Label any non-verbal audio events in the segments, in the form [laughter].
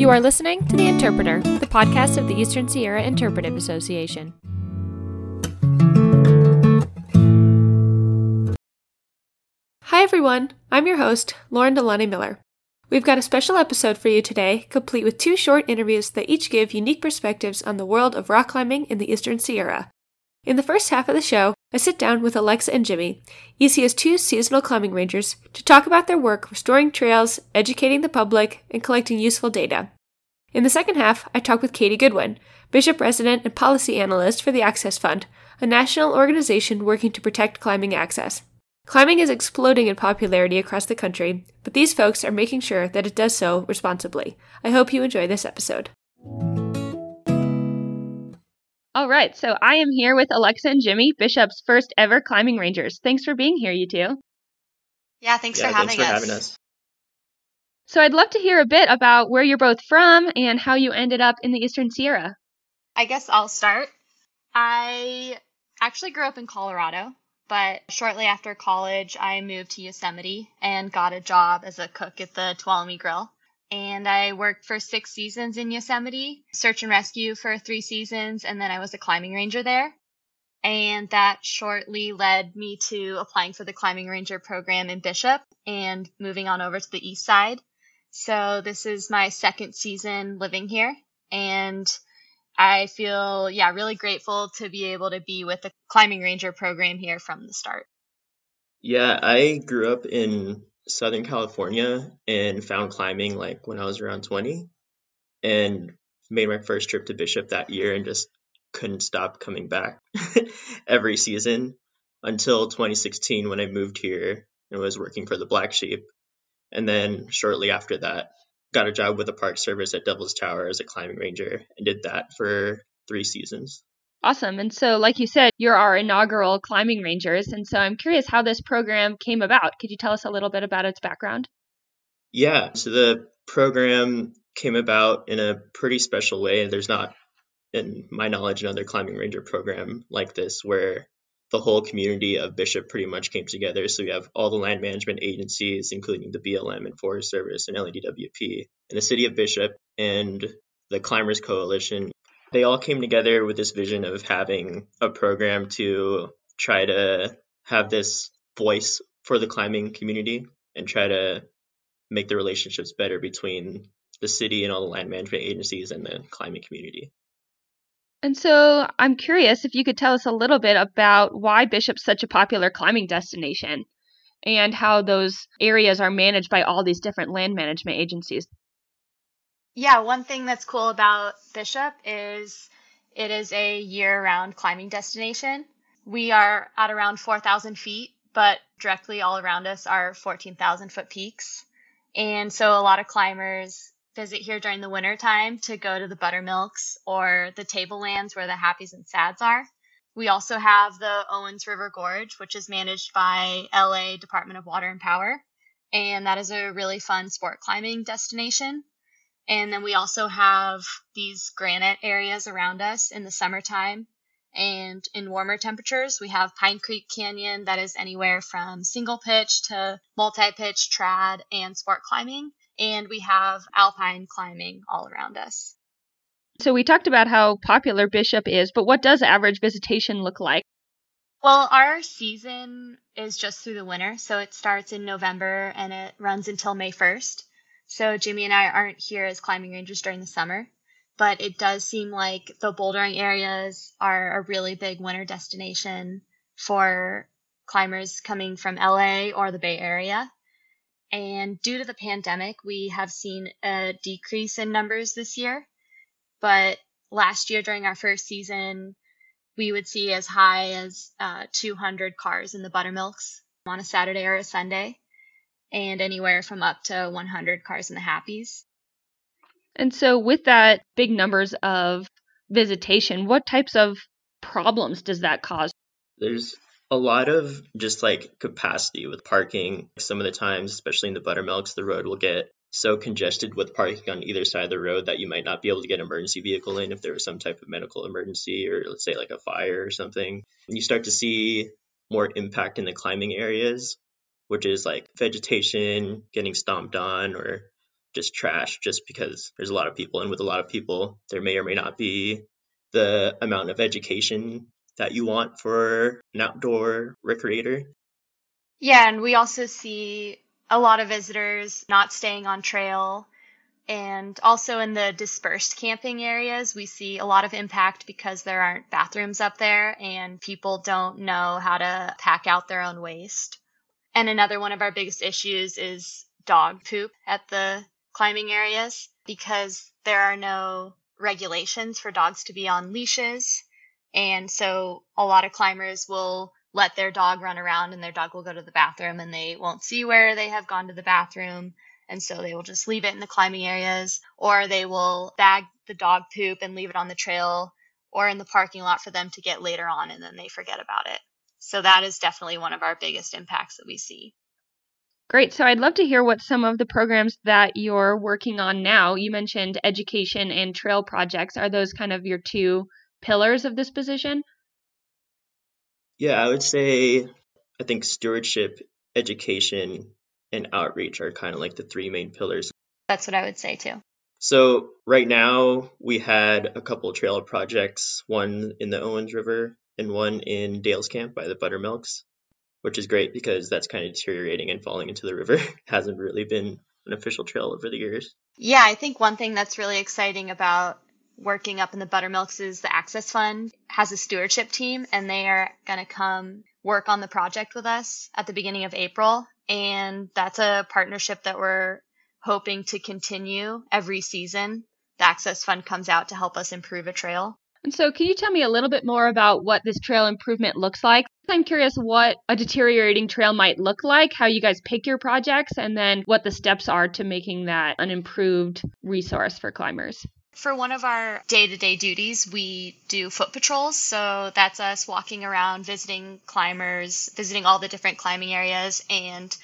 You are listening to The Interpreter, the podcast of the Eastern Sierra Interpretive Association. Hi, everyone. I'm your host, Lauren DeLaunay Miller. We've got a special episode for you today, complete with two short interviews that each give unique perspectives on the world of rock climbing in the Eastern Sierra. In the first half of the show, I sit down with Alexa and Jimmy, ESIA's two seasonal climbing rangers, to talk about their work restoring trails, educating the public, and collecting useful data. In the second half, I talk with Katie Goodwin, Bishop resident and policy analyst for the Access Fund, a national organization working to protect climbing access. Climbing is exploding in popularity across the country, but these folks are making sure that it does so responsibly. I hope you enjoy this episode. All right, so I am here with Alexa and Jimmy, Bishop's first ever climbing rangers. Thanks for being here, you two. Yeah, thanks yeah, for having thanks for us. having us. So I'd love to hear a bit about where you're both from and how you ended up in the Eastern Sierra. I guess I'll start. I actually grew up in Colorado, but shortly after college, I moved to Yosemite and got a job as a cook at the Tuolumne Grill and I worked for six seasons in Yosemite, search and rescue for three seasons, and then I was a climbing ranger there. And that shortly led me to applying for the climbing ranger program in Bishop and moving on over to the east side. So this is my second season living here and I feel yeah, really grateful to be able to be with the climbing ranger program here from the start. Yeah, I grew up in Southern California and found climbing like when I was around 20 and made my first trip to Bishop that year and just couldn't stop coming back [laughs] every season until 2016 when I moved here and was working for the Black Sheep. And then shortly after that, got a job with the Park Service at Devil's Tower as a climbing ranger and did that for three seasons. Awesome. And so, like you said, you're our inaugural climbing rangers. And so I'm curious how this program came about. Could you tell us a little bit about its background? Yeah. So the program came about in a pretty special way. There's not, in my knowledge, another climbing ranger program like this where the whole community of Bishop pretty much came together. So we have all the land management agencies, including the BLM and Forest Service and LADWP, and the city of Bishop and the Climbers Coalition they all came together with this vision of having a program to try to have this voice for the climbing community and try to make the relationships better between the city and all the land management agencies and the climbing community. And so I'm curious if you could tell us a little bit about why Bishop's such a popular climbing destination and how those areas are managed by all these different land management agencies. Yeah, one thing that's cool about Bishop is it is a year round climbing destination. We are at around 4,000 feet, but directly all around us are 14,000 foot peaks. And so a lot of climbers visit here during the winter time to go to the buttermilks or the tablelands where the happies and sads are. We also have the Owens River Gorge, which is managed by LA Department of Water and Power. And that is a really fun sport climbing destination. And then we also have these granite areas around us in the summertime. And in warmer temperatures, we have Pine Creek Canyon that is anywhere from single pitch to multi pitch, trad, and sport climbing. And we have alpine climbing all around us. So we talked about how popular Bishop is, but what does average visitation look like? Well, our season is just through the winter. So it starts in November and it runs until May 1st. So Jimmy and I aren't here as climbing rangers during the summer, but it does seem like the bouldering areas are a really big winter destination for climbers coming from LA or the Bay Area. And due to the pandemic, we have seen a decrease in numbers this year. But last year during our first season, we would see as high as uh, 200 cars in the buttermilks on a Saturday or a Sunday and anywhere from up to 100 cars in the happies. And so, with that big numbers of visitation, what types of problems does that cause? There's a lot of just like capacity with parking. Some of the times, especially in the buttermilks, the road will get so congested with parking on either side of the road that you might not be able to get an emergency vehicle in if there was some type of medical emergency or let's say like a fire or something. And you start to see more impact in the climbing areas which is like vegetation getting stomped on or just trash just because there's a lot of people and with a lot of people there may or may not be the amount of education that you want for an outdoor recreator. Yeah, and we also see a lot of visitors not staying on trail. And also in the dispersed camping areas, we see a lot of impact because there aren't bathrooms up there and people don't know how to pack out their own waste. And another one of our biggest issues is dog poop at the climbing areas because there are no regulations for dogs to be on leashes. And so a lot of climbers will let their dog run around and their dog will go to the bathroom and they won't see where they have gone to the bathroom. And so they will just leave it in the climbing areas or they will bag the dog poop and leave it on the trail or in the parking lot for them to get later on and then they forget about it. So that is definitely one of our biggest impacts that we see. Great. So I'd love to hear what some of the programs that you're working on now. You mentioned education and trail projects. Are those kind of your two pillars of this position? Yeah, I would say I think stewardship, education, and outreach are kind of like the three main pillars. That's what I would say too. So right now we had a couple trail projects, one in the Owens River and one in Dale's Camp by the Buttermilks which is great because that's kind of deteriorating and falling into the river. [laughs] Hasn't really been an official trail over the years. Yeah, I think one thing that's really exciting about working up in the Buttermilks is the Access Fund has a stewardship team and they are going to come work on the project with us at the beginning of April. And that's a partnership that we're hoping to continue every season. The Access Fund comes out to help us improve a trail. And so, can you tell me a little bit more about what this trail improvement looks like? I'm curious what a deteriorating trail might look like, how you guys pick your projects, and then what the steps are to making that an improved resource for climbers. For one of our day to day duties, we do foot patrols. So that's us walking around, visiting climbers, visiting all the different climbing areas, and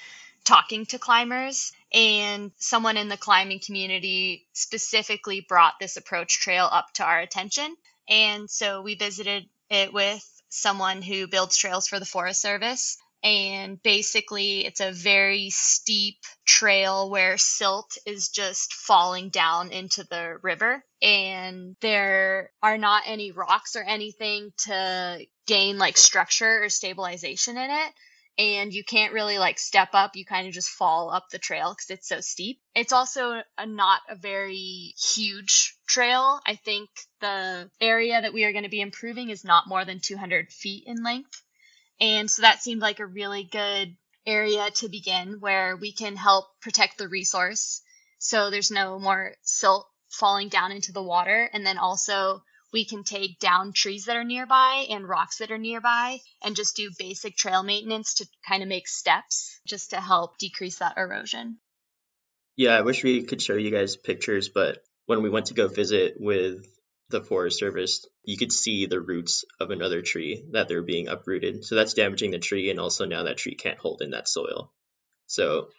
talking to climbers. And someone in the climbing community specifically brought this approach trail up to our attention. And so we visited it with someone who builds trails for the Forest Service. And basically, it's a very steep trail where silt is just falling down into the river. And there are not any rocks or anything to gain like structure or stabilization in it and you can't really like step up you kind of just fall up the trail because it's so steep. It's also a, not a very huge trail. I think the area that we are going to be improving is not more than 200 feet in length. And so that seemed like a really good area to begin where we can help protect the resource so there's no more silt falling down into the water. And then also we can take down trees that are nearby and rocks that are nearby and just do basic trail maintenance to kind of make steps just to help decrease that erosion. Yeah, I wish we could show you guys pictures, but when we went to go visit with the Forest Service, you could see the roots of another tree that they're being uprooted. So that's damaging the tree, and also now that tree can't hold in that soil. So,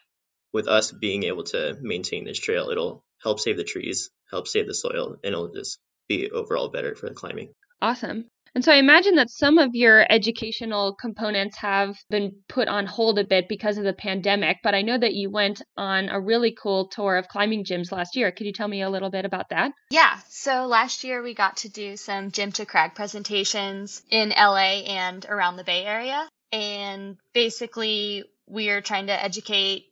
with us being able to maintain this trail, it'll help save the trees, help save the soil, and it'll just be overall better for the climbing. Awesome. And so I imagine that some of your educational components have been put on hold a bit because of the pandemic, but I know that you went on a really cool tour of climbing gyms last year. Could you tell me a little bit about that? Yeah. So last year we got to do some gym to crag presentations in LA and around the Bay Area. And basically, we are trying to educate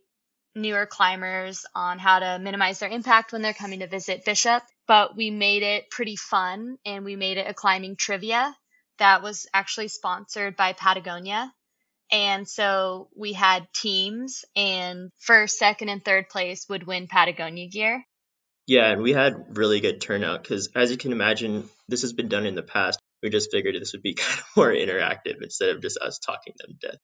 newer climbers on how to minimize their impact when they're coming to visit Bishop but we made it pretty fun and we made it a climbing trivia that was actually sponsored by Patagonia. And so we had teams, and first, second, and third place would win Patagonia gear. Yeah, and we had really good turnout because, as you can imagine, this has been done in the past. We just figured this would be [laughs] kind of more interactive instead of just us talking them to death.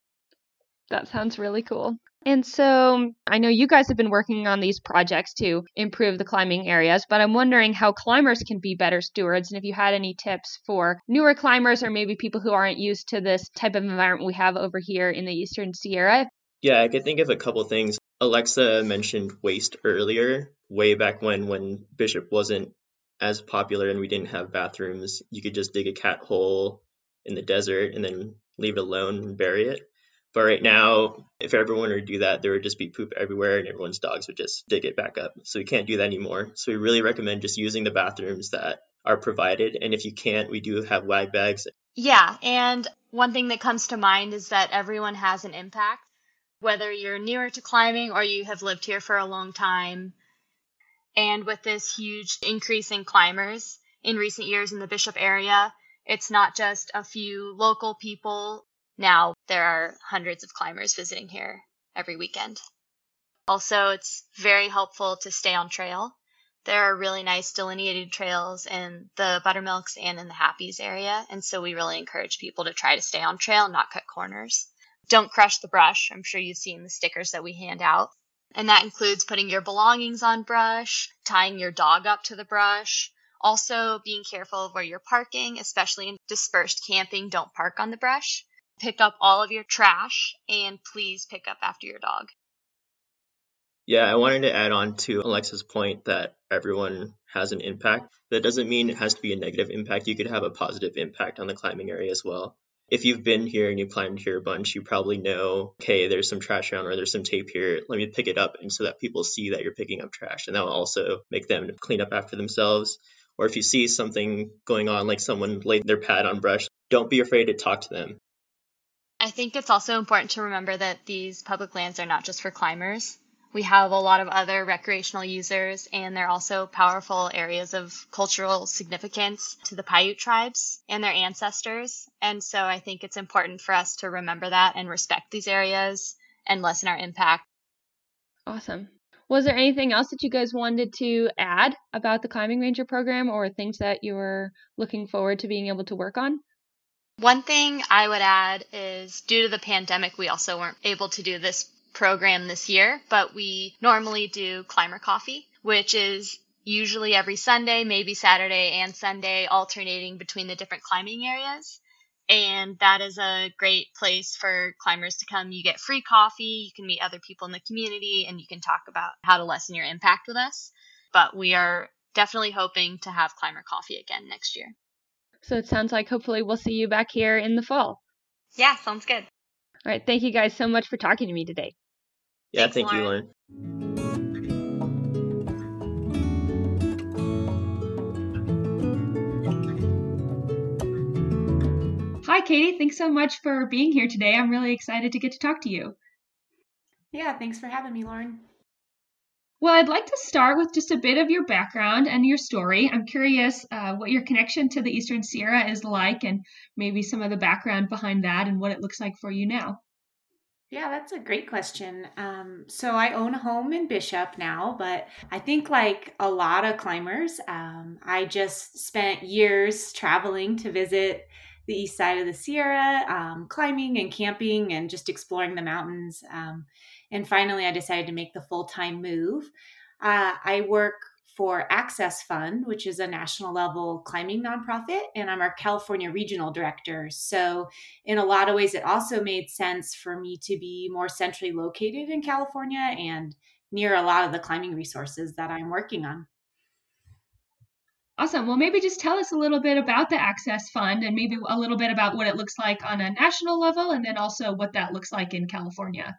That sounds really cool. And so I know you guys have been working on these projects to improve the climbing areas, but I'm wondering how climbers can be better stewards and if you had any tips for newer climbers or maybe people who aren't used to this type of environment we have over here in the Eastern Sierra. Yeah, I could think of a couple things. Alexa mentioned waste earlier, way back when when Bishop wasn't as popular and we didn't have bathrooms. You could just dig a cat hole in the desert and then leave it alone and bury it. But right now, if everyone were to do that, there would just be poop everywhere and everyone's dogs would just dig it back up. So we can't do that anymore. So we really recommend just using the bathrooms that are provided. And if you can't, we do have wag bags. Yeah. And one thing that comes to mind is that everyone has an impact, whether you're newer to climbing or you have lived here for a long time. And with this huge increase in climbers in recent years in the Bishop area, it's not just a few local people now there are hundreds of climbers visiting here every weekend. Also, it's very helpful to stay on trail. There are really nice delineated trails in the Buttermilks and in the Happies area, and so we really encourage people to try to stay on trail not cut corners. Don't crush the brush. I'm sure you've seen the stickers that we hand out. And that includes putting your belongings on brush, tying your dog up to the brush, also being careful of where you're parking, especially in dispersed camping. Don't park on the brush pick up all of your trash and please pick up after your dog. Yeah, I wanted to add on to Alexa's point that everyone has an impact. That doesn't mean it has to be a negative impact. You could have a positive impact on the climbing area as well. If you've been here and you climbed here a bunch, you probably know, okay, there's some trash around or there's some tape here. Let me pick it up. And so that people see that you're picking up trash. And that will also make them clean up after themselves. Or if you see something going on, like someone laid their pad on brush, don't be afraid to talk to them. I think it's also important to remember that these public lands are not just for climbers. We have a lot of other recreational users, and they're also powerful areas of cultural significance to the Paiute tribes and their ancestors. And so I think it's important for us to remember that and respect these areas and lessen our impact. Awesome. Was there anything else that you guys wanted to add about the Climbing Ranger program or things that you were looking forward to being able to work on? One thing I would add is due to the pandemic, we also weren't able to do this program this year, but we normally do climber coffee, which is usually every Sunday, maybe Saturday and Sunday, alternating between the different climbing areas. And that is a great place for climbers to come. You get free coffee, you can meet other people in the community, and you can talk about how to lessen your impact with us. But we are definitely hoping to have climber coffee again next year. So it sounds like hopefully we'll see you back here in the fall. Yeah, sounds good. All right. Thank you guys so much for talking to me today. Yeah, Thanks, thank Lauren. you, Lauren. Hi, Katie. Thanks so much for being here today. I'm really excited to get to talk to you. Yeah, thanks for having me, Lauren. Well, I'd like to start with just a bit of your background and your story. I'm curious uh, what your connection to the Eastern Sierra is like, and maybe some of the background behind that and what it looks like for you now. Yeah, that's a great question. Um, so I own a home in Bishop now, but I think like a lot of climbers, um, I just spent years traveling to visit the east side of the Sierra, um, climbing and camping and just exploring the mountains. Um, and finally, I decided to make the full time move. Uh, I work for Access Fund, which is a national level climbing nonprofit, and I'm our California regional director. So, in a lot of ways, it also made sense for me to be more centrally located in California and near a lot of the climbing resources that I'm working on. Awesome. Well, maybe just tell us a little bit about the Access Fund and maybe a little bit about what it looks like on a national level and then also what that looks like in California.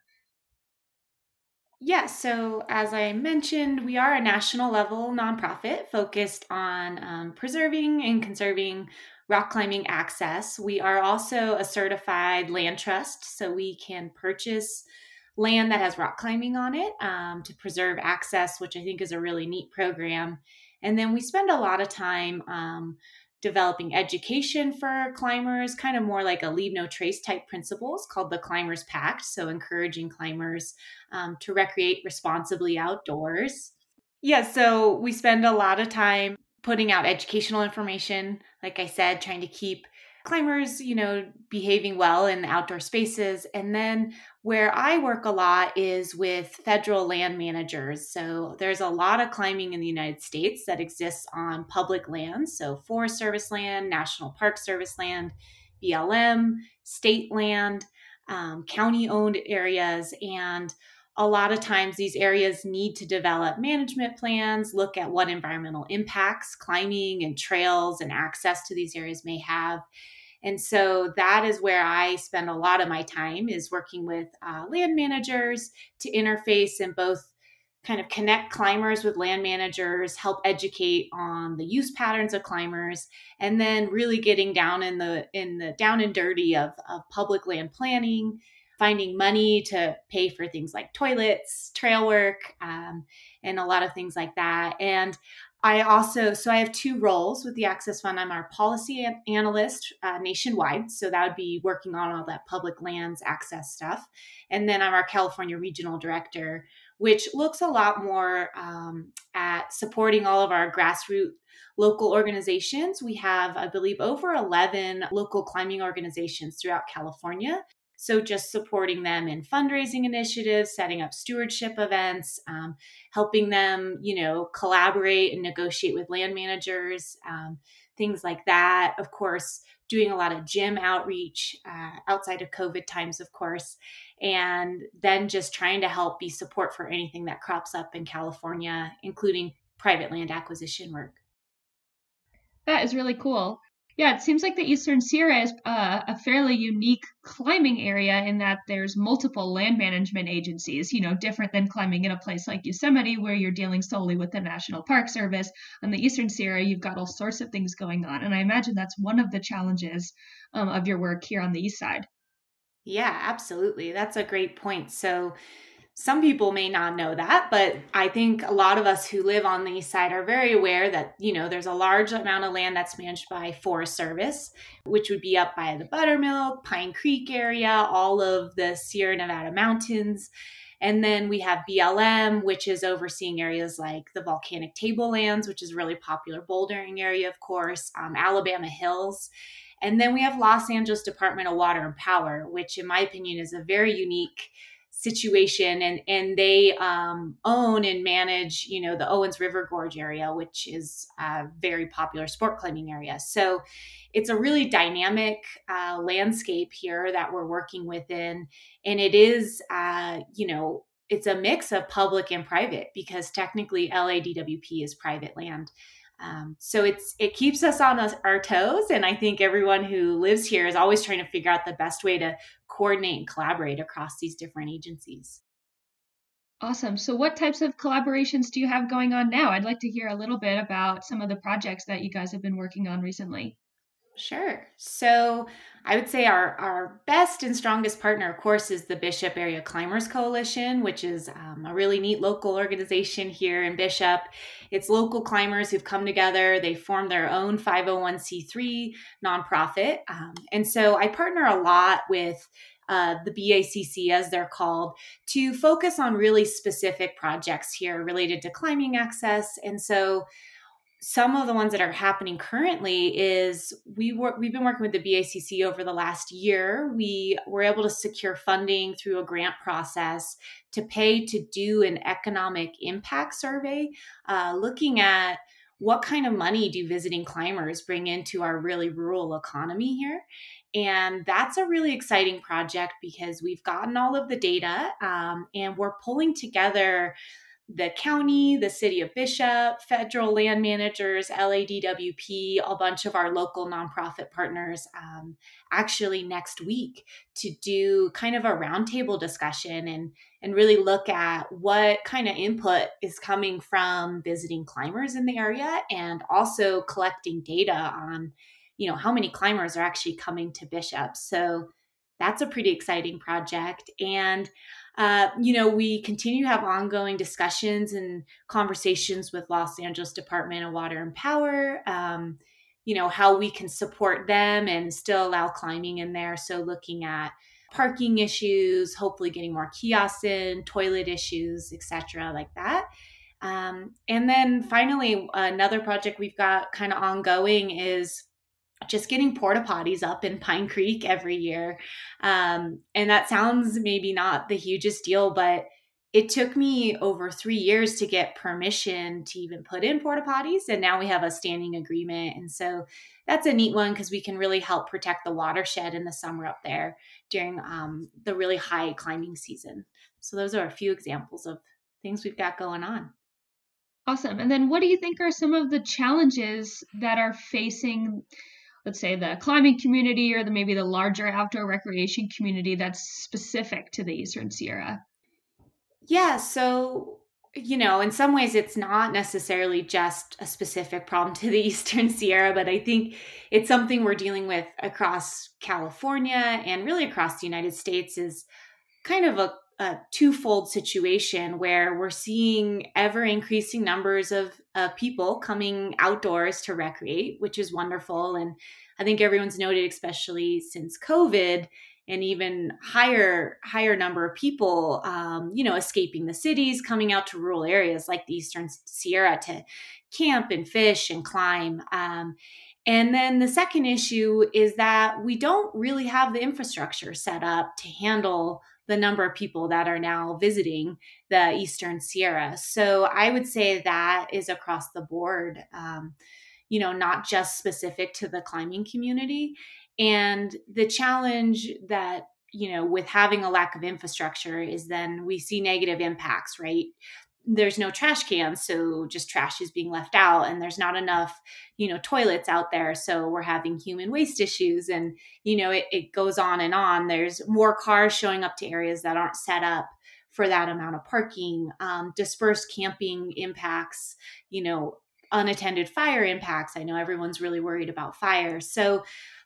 Yeah, so as I mentioned, we are a national level nonprofit focused on um, preserving and conserving rock climbing access. We are also a certified land trust, so we can purchase land that has rock climbing on it um, to preserve access, which I think is a really neat program. And then we spend a lot of time um, developing education for climbers, kind of more like a leave no trace type principles called the Climbers Pact. So, encouraging climbers um, to recreate responsibly outdoors. Yeah, so we spend a lot of time putting out educational information, like I said, trying to keep climbers, you know, behaving well in outdoor spaces. And then where I work a lot is with federal land managers. So there's a lot of climbing in the United States that exists on public land. So Forest Service land, National Park Service land, BLM, state land, um, county owned areas. And a lot of times these areas need to develop management plans, look at what environmental impacts climbing and trails and access to these areas may have. And so that is where I spend a lot of my time is working with uh, land managers to interface and both kind of connect climbers with land managers, help educate on the use patterns of climbers, and then really getting down in the in the down and dirty of, of public land planning, finding money to pay for things like toilets, trail work, um, and a lot of things like that. And I also, so I have two roles with the Access Fund. I'm our policy analyst uh, nationwide. So that would be working on all that public lands access stuff. And then I'm our California regional director, which looks a lot more um, at supporting all of our grassroots local organizations. We have, I believe, over 11 local climbing organizations throughout California. So, just supporting them in fundraising initiatives, setting up stewardship events, um, helping them, you know, collaborate and negotiate with land managers, um, things like that. Of course, doing a lot of gym outreach uh, outside of COVID times, of course, and then just trying to help be support for anything that crops up in California, including private land acquisition work. That is really cool. Yeah, it seems like the Eastern Sierra is uh, a fairly unique climbing area in that there's multiple land management agencies, you know, different than climbing in a place like Yosemite where you're dealing solely with the National Park Service. On the Eastern Sierra, you've got all sorts of things going on. And I imagine that's one of the challenges um, of your work here on the East Side. Yeah, absolutely. That's a great point. So, some people may not know that, but I think a lot of us who live on the east side are very aware that, you know, there's a large amount of land that's managed by Forest Service, which would be up by the Buttermilk, Pine Creek area, all of the Sierra Nevada mountains. And then we have BLM, which is overseeing areas like the volcanic tablelands, which is a really popular bouldering area, of course, um, Alabama Hills. And then we have Los Angeles Department of Water and Power, which, in my opinion, is a very unique situation and and they um, own and manage you know the owens river gorge area which is a very popular sport climbing area. So it's a really dynamic uh, landscape here that we're working within. And it is uh, you know it's a mix of public and private because technically ladwp is private land. Um, so it's it keeps us on us, our toes, and I think everyone who lives here is always trying to figure out the best way to coordinate and collaborate across these different agencies. Awesome. So, what types of collaborations do you have going on now? I'd like to hear a little bit about some of the projects that you guys have been working on recently. Sure. So I would say our, our best and strongest partner, of course, is the Bishop Area Climbers Coalition, which is um, a really neat local organization here in Bishop. It's local climbers who've come together. They formed their own 501c3 nonprofit. Um, and so I partner a lot with uh, the BACC, as they're called, to focus on really specific projects here related to climbing access. And so some of the ones that are happening currently is we work we've been working with the BACC over the last year. We were able to secure funding through a grant process to pay to do an economic impact survey, uh, looking at what kind of money do visiting climbers bring into our really rural economy here. And that's a really exciting project because we've gotten all of the data um, and we're pulling together the county, the city of Bishop, federal land managers, LADWP, a bunch of our local nonprofit partners um, actually next week to do kind of a roundtable discussion and and really look at what kind of input is coming from visiting climbers in the area and also collecting data on you know how many climbers are actually coming to Bishop. So that's a pretty exciting project and uh, you know, we continue to have ongoing discussions and conversations with Los Angeles Department of Water and Power. Um, you know how we can support them and still allow climbing in there. So looking at parking issues, hopefully getting more kiosks in, toilet issues, etc., like that. Um, and then finally, another project we've got kind of ongoing is just getting porta potties up in Pine Creek every year. Um, and that sounds maybe not the hugest deal, but it took me over three years to get permission to even put in porta potties. And now we have a standing agreement. And so that's a neat one because we can really help protect the watershed in the summer up there during um, the really high climbing season. So those are a few examples of things we've got going on. Awesome. And then what do you think are some of the challenges that are facing let's say the climbing community or the maybe the larger outdoor recreation community that's specific to the Eastern Sierra? Yeah, so you know, in some ways it's not necessarily just a specific problem to the [laughs] Eastern Sierra, but I think it's something we're dealing with across California and really across the United States is kind of a, a twofold situation where we're seeing ever increasing numbers of uh, people coming outdoors to recreate, which is wonderful. And I think everyone's noted, especially since COVID, and even higher higher number of people um, you know escaping the cities coming out to rural areas like the eastern sierra to camp and fish and climb um, and then the second issue is that we don't really have the infrastructure set up to handle the number of people that are now visiting the Eastern Sierra. So I would say that is across the board, um, you know, not just specific to the climbing community. And the challenge that, you know, with having a lack of infrastructure is then we see negative impacts, right? There's no trash cans so just trash is being left out and there's not enough you know toilets out there so we're having human waste issues and you know it, it goes on and on. There's more cars showing up to areas that aren't set up for that amount of parking um, dispersed camping impacts you know unattended fire impacts. I know everyone's really worried about fire. So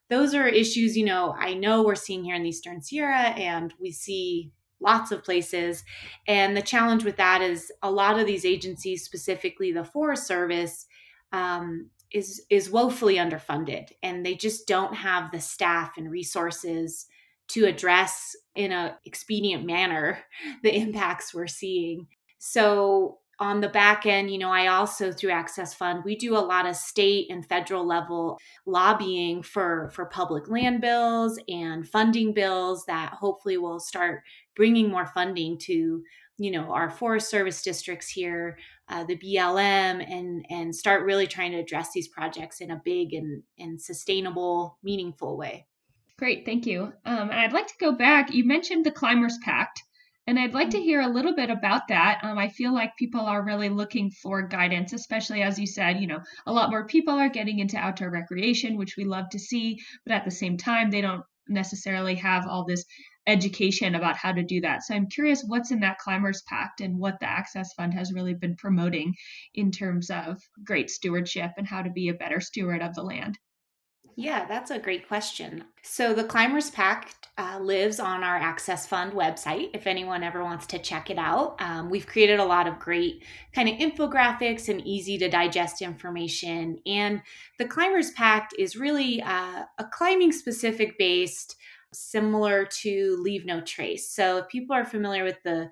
those are issues you know i know we're seeing here in the eastern sierra and we see lots of places. And the challenge with that is a lot of these agencies, specifically the Forest Service, um, is is woefully underfunded, and they just don't have the staff and resources to address in a expedient manner [laughs] the impacts we're seeing. So on the back end, you know, I also through Access Fund, we do a lot of state and federal level lobbying for for public land bills and funding bills that hopefully will start bringing more funding to you know our forest service districts here uh, the blm and and start really trying to address these projects in a big and and sustainable meaningful way. Great thank you. Um, and i'd like to go back. You mentioned the climbers pact and I'd like to hear a little bit about that. Um, I feel like people are really looking for guidance, especially as you said, you know, a lot more people are getting into outdoor recreation, which we love to see, but at the same time, they don't necessarily have all this education about how to do that. So I'm curious what's in that Climbers Pact and what the Access Fund has really been promoting in terms of great stewardship and how to be a better steward of the land. Yeah, that's a great question. So, the Climbers Pact uh, lives on our Access Fund website if anyone ever wants to check it out. Um, we've created a lot of great kind of infographics and easy to digest information. And the Climbers Pact is really uh, a climbing specific based, similar to Leave No Trace. So, if people are familiar with the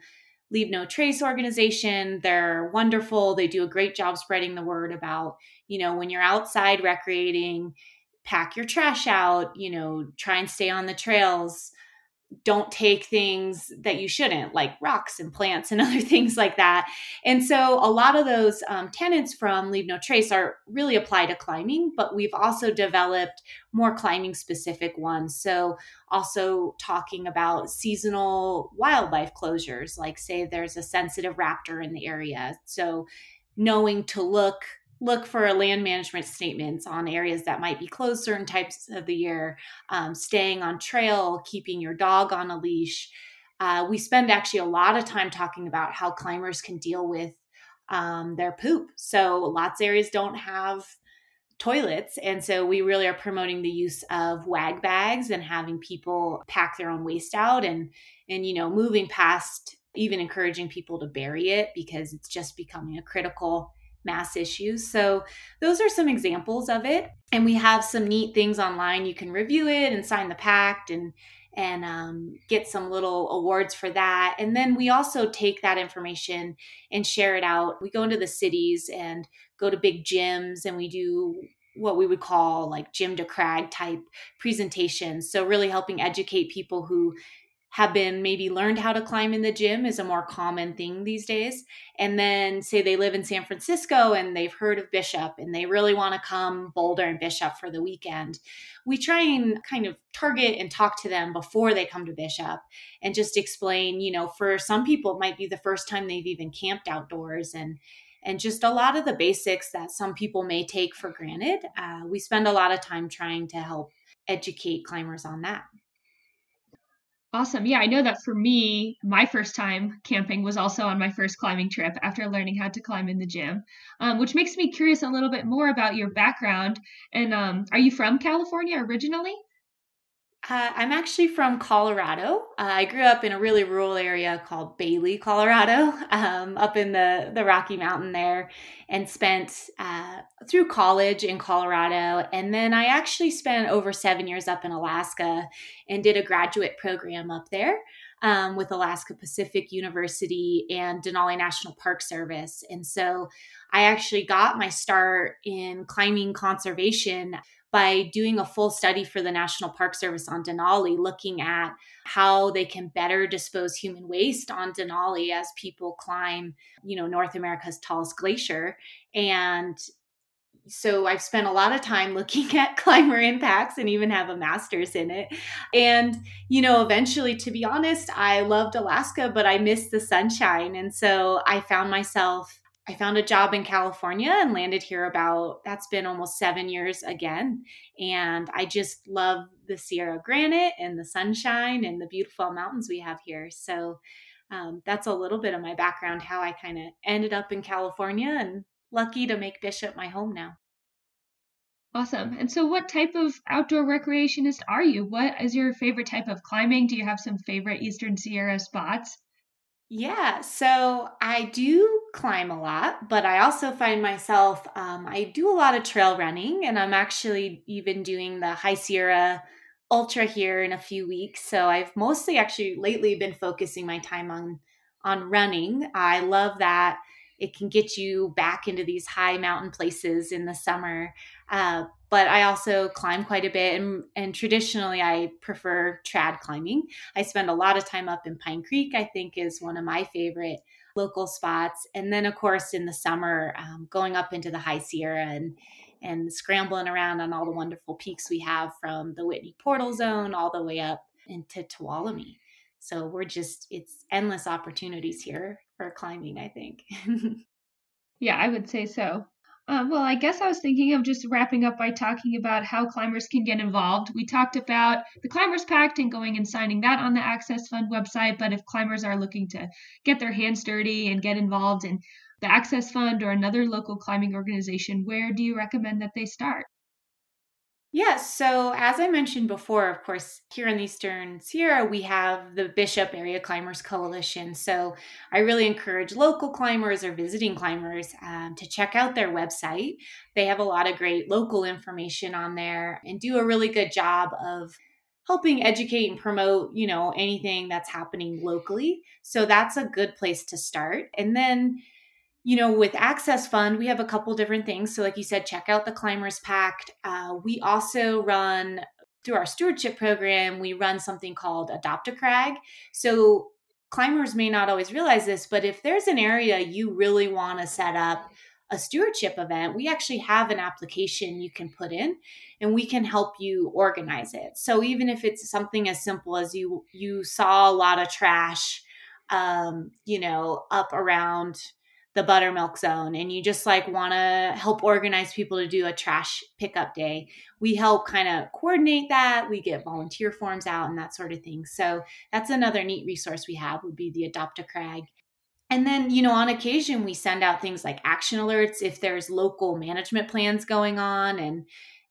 Leave No Trace organization. They're wonderful. They do a great job spreading the word about, you know, when you're outside recreating, pack your trash out, you know, try and stay on the trails. Don't take things that you shouldn't, like rocks and plants and [laughs] other things like that. And so, a lot of those um, tenants from Leave No Trace are really apply to climbing, but we've also developed more climbing specific ones. So, also talking about seasonal wildlife closures, like, say, there's a sensitive raptor in the area. So, knowing to look look for land management statements on areas that might be closed certain types of the year, um, staying on trail, keeping your dog on a leash. Uh, we spend actually a lot of time talking about how climbers can deal with um, their poop. So lots of areas don't have toilets and so we really are promoting the use of wag bags and having people pack their own waste out and and you know moving past even encouraging people to bury it because it's just becoming a critical mass issues. So, those are some examples of it. And we have some neat things online. You can review it and sign the pact and and um, get some little awards for that. And then we also take that information and share it out. We go into the cities and go to big gyms and we do what we would call like Gym to Crag type presentations. So, really helping educate people who have been maybe learned how to climb in the gym is a more common thing these days. And then say they live in San Francisco and they've heard of Bishop and they really want to come Boulder and Bishop for the weekend. We try and kind of target and talk to them before they come to Bishop and just explain, you know, for some people it might be the first time they've even camped outdoors and and just a lot of the basics that some people may take for granted. Uh, we spend a lot of time trying to help educate climbers on that. Awesome. Yeah, I know that for me, my first time camping was also on my first climbing trip after learning how to climb in the gym, um, which makes me curious a little bit more about your background. And um, are you from California originally? Uh, I'm actually from Colorado. Uh, I grew up in a really rural area called Bailey, Colorado, [laughs] um, up in the, the Rocky Mountain there, and spent uh, through college in Colorado. And then I actually spent over seven years up in Alaska and did a graduate program up there um, with Alaska Pacific University and Denali National Park Service. And so I actually got my start in climbing conservation by doing a full study for the National Park Service on Denali, looking at how they can better dispose human waste on Denali as people climb, you know, North America's tallest glacier. And so I've spent a lot of time looking [laughs] at climber impacts and even have a master's in it. And, you know, eventually, to be honest, I loved Alaska, but I missed the sunshine. And so I found myself I found a job in California and landed here about that's been almost seven years again. And I just love the Sierra granite and the sunshine and the beautiful mountains we have here. So um, that's a little bit of my background, how I kind of ended up in California and lucky to make Bishop my home now. Awesome. And so, what type of outdoor recreationist are you? What is your favorite type of climbing? Do you have some favorite Eastern Sierra spots? Yeah, so I do climb a lot, but I also find myself, um, I do a lot of trail running, and I'm actually even doing the High Sierra Ultra here in a few weeks. So I've mostly actually lately been focusing my time on on running. I love that it can get you back into these high mountain places in the summer. Uh, but I also climb quite a bit, and, and traditionally I prefer trad climbing. I spend a lot of time up in Pine Creek. I think is one of my favorite local spots, and then of course in the summer, um, going up into the High Sierra and and scrambling around on all the wonderful peaks we have from the Whitney Portal Zone all the way up into Tuolumne. So we're just it's endless opportunities here for climbing. I think. [laughs] yeah, I would say so. Um, well, I guess I was thinking of just wrapping up by talking about how climbers can get involved. We talked about the Climbers Pact and going and signing that on the Access Fund website. But if climbers are looking to get their hands dirty and get involved in the Access Fund or another local climbing organization, where do you recommend that they start? Yes. So, as I mentioned before, of course, here in the Eastern Sierra, we have the Bishop Area Climbers Coalition. So, I really encourage local climbers or visiting climbers um, to check out their website. They have a lot of great local information on there and do a really good job of helping educate and promote, you know, anything that's happening locally. So, that's a good place to start. And then, you know, with Access Fund, we have a couple different things. So, like you said, check out the Climbers Pact. Uh, we also run through our stewardship program, we run something called Adopt a Crag. So, climbers may not always realize this, but if there's an area you really want to set up a stewardship event, we actually have an application you can put in and we can help you organize it. So even if it's something as simple as you you saw a lot of trash um, you know, up around the buttermilk zone and you just like want to help organize people to do a trash pickup day. We help kind of coordinate that we get volunteer forms out and that sort of thing. So that's another neat resource we have would be the adopt a crag. And then you know on occasion we send out things like action alerts if there's local management plans going on and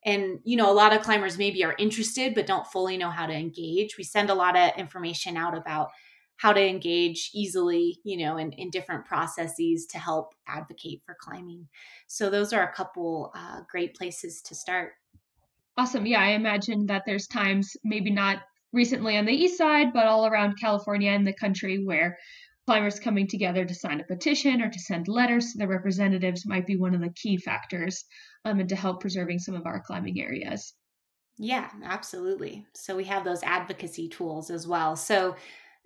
and you know a lot of climbers maybe are interested but don't fully know how to engage. We send a lot of information out about how to engage easily, you know, in, in different processes to help advocate for climbing. So those are a couple uh, great places to start. Awesome. Yeah, I imagine that there's times, maybe not recently on the east side, but all around California and the country where climbers coming together to sign a petition or to send letters to their representatives might be one of the key factors um, and to help preserving some of our climbing areas. Yeah, absolutely. So we have those advocacy tools as well. So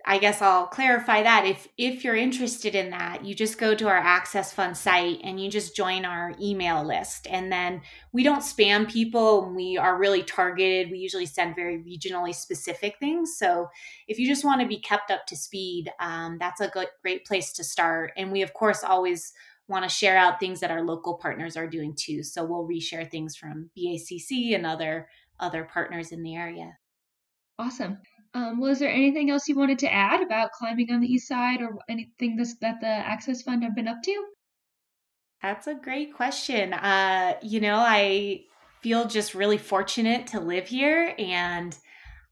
I guess I'll clarify that if if you're interested in that, you just go to our Access Fund site and you just join our email list. And then we don't spam people. We are really targeted. We usually send very regionally specific things. So if you just want to be kept up to speed, um, that's a good great place to start. And we of course always want to share out things that our local partners are doing too. So we'll reshare things from BACC and other other partners in the area. Awesome. Um, well, is there anything else you wanted to add about climbing on the east side or anything this, that the Access Fund have been up to? That's a great question. Uh, you know, I feel just really fortunate to live here. And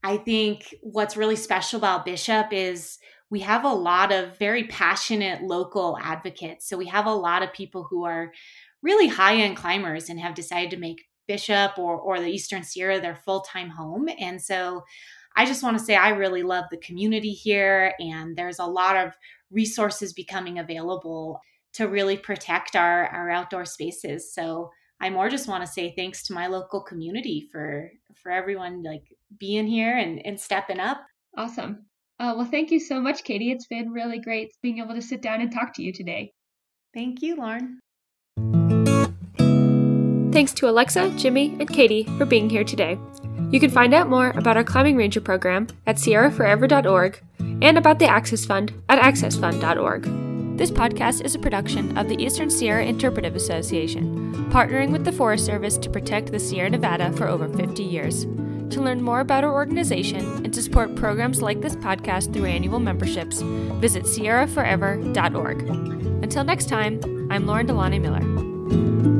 I think what's really special about Bishop is we have a lot of very passionate local advocates. So we have a lot of people who are really high end climbers and have decided to make Bishop or, or the Eastern Sierra their full time home. And so I just want to say I really love the community here, and there's a lot of resources becoming available to really protect our, our outdoor spaces. So I more just want to say thanks to my local community for for everyone like being here and, and stepping up. Awesome. Uh, well, thank you so much, Katie. It's been really great being able to sit down and talk to you today. Thank you, Lauren. Thanks to Alexa, Jimmy, and Katie for being here today. You can find out more about our Climbing Ranger program at sierraforever.org and about the Access Fund at accessfund.org. This podcast is a production of the Eastern Sierra Interpretive Association, partnering with the Forest Service to protect the Sierra Nevada for over 50 years. To learn more about our organization and to support programs like this podcast through annual memberships, visit sierraforever.org. Until next time, I'm Lauren DeLaunay Miller.